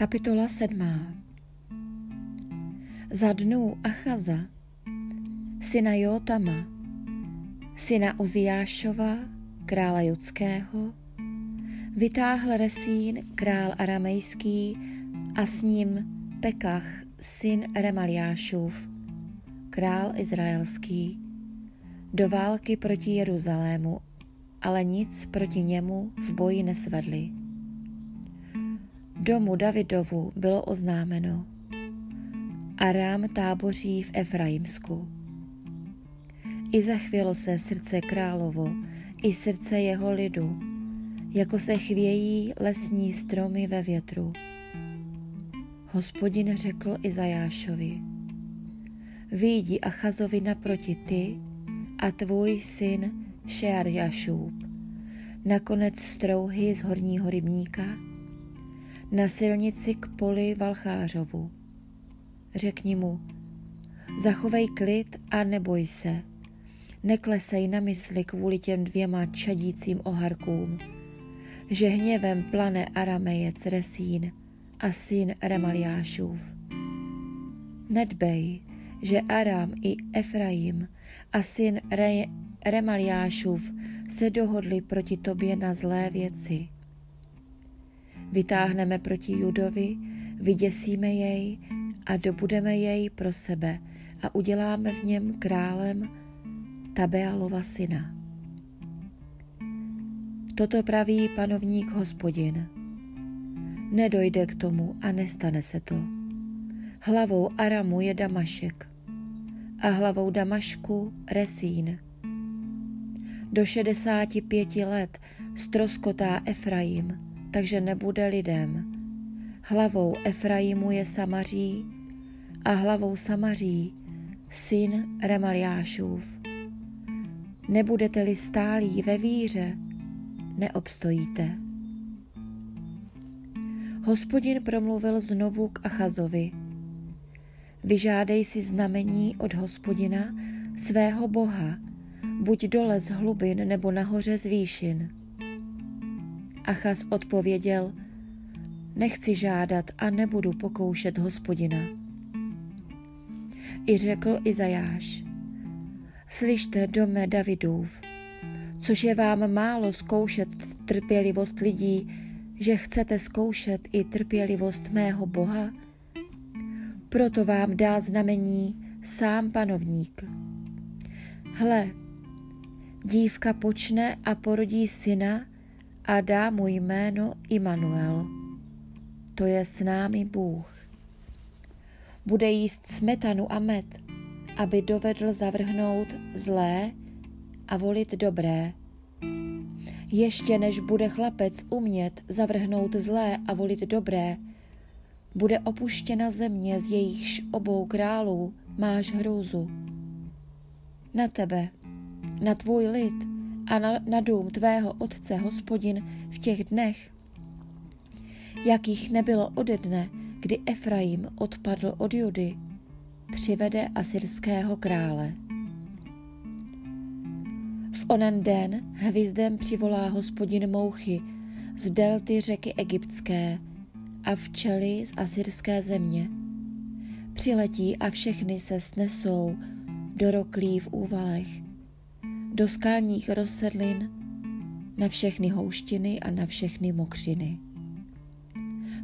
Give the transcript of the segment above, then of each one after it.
Kapitola 7. Za dnů Achaza, syna Jotama, syna Uziášova, krála judského, vytáhl Resín, král aramejský, a s ním Pekach, syn Remaliášův, král izraelský, do války proti Jeruzalému, ale nic proti němu v boji nesvedli. Domu Davidovu bylo oznámeno. Arám táboří v Efraimsku. I zachvělo se srdce královo, i srdce jeho lidu, jako se chvějí lesní stromy ve větru. Hospodin řekl Izajášovi, vyjdi Achazovi naproti ty a tvůj syn Šearjašůb, nakonec strouhy z horního rybníka, na silnici k poli Valchářovu. Řekni mu, zachovej klid a neboj se, neklesej na mysli kvůli těm dvěma čadícím oharkům, že hněvem plane aramejec Resín a syn Remaliášův. Nedbej, že Aram i Efraim a syn Re- Remaliášův se dohodli proti tobě na zlé věci. Vytáhneme proti Judovi, vyděsíme jej a dobudeme jej pro sebe a uděláme v něm králem Tabealova syna. Toto praví panovník hospodin. Nedojde k tomu a nestane se to. Hlavou Aramu je Damašek a hlavou Damašku Resín. Do 65 let stroskotá Efraim, takže nebude lidem. Hlavou Efraimu je Samaří a hlavou Samaří syn Remaliášův. Nebudete-li stálí ve víře, neobstojíte. Hospodin promluvil znovu k Achazovi. Vyžádej si znamení od hospodina, svého boha, buď dole z hlubin nebo nahoře z výšin. Achaz odpověděl, nechci žádat a nebudu pokoušet hospodina. I řekl Izajáš, slyšte dome Davidův, což je vám málo zkoušet trpělivost lidí, že chcete zkoušet i trpělivost mého Boha? Proto vám dá znamení sám panovník. Hle, dívka počne a porodí syna a dá mu jméno Immanuel. To je s námi Bůh. Bude jíst smetanu a med, aby dovedl zavrhnout zlé a volit dobré. Ještě než bude chlapec umět zavrhnout zlé a volit dobré, bude opuštěna země, z jejichž obou králů máš hrůzu. Na tebe, na tvůj lid a na, na dům tvého otce, hospodin, v těch dnech, jakých nebylo ode dne, kdy Efraim odpadl od Judy, přivede asyrského krále. V onen den hvizdem přivolá hospodin mouchy z delty řeky egyptské a včely z asyrské země. Přiletí a všechny se snesou do roklí v úvalech, do skalních rozsedlin, na všechny houštiny a na všechny mokřiny.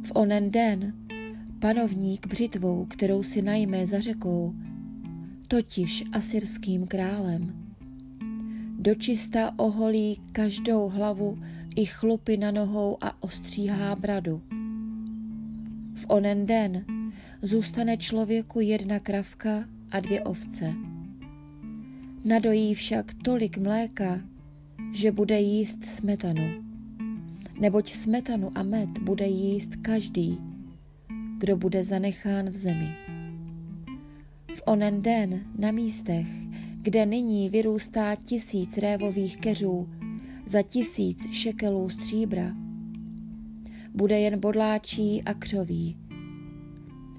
V onen den panovník břitvou, kterou si najme za řekou, totiž asyrským králem. Dočista oholí každou hlavu i chlupy na nohou a ostříhá bradu. V onen den zůstane člověku jedna kravka a dvě ovce. Nadojí však tolik mléka, že bude jíst smetanu. Neboť smetanu a med bude jíst každý, kdo bude zanechán v zemi. V onen den na místech, kde nyní vyrůstá tisíc révových keřů za tisíc šekelů stříbra, bude jen bodláčí a křoví.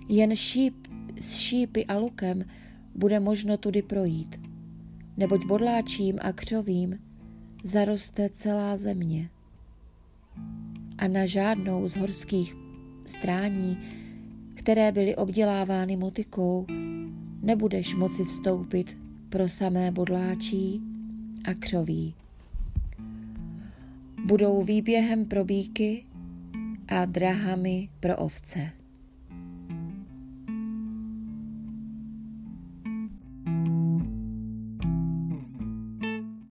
Jen šíp s šípy a lukem bude možno tudy projít, neboť bodláčím a křovím zaroste celá země. A na žádnou z horských strání, které byly obdělávány motikou, nebudeš moci vstoupit pro samé bodláčí a křoví. Budou výběhem pro bíky a drahami pro ovce.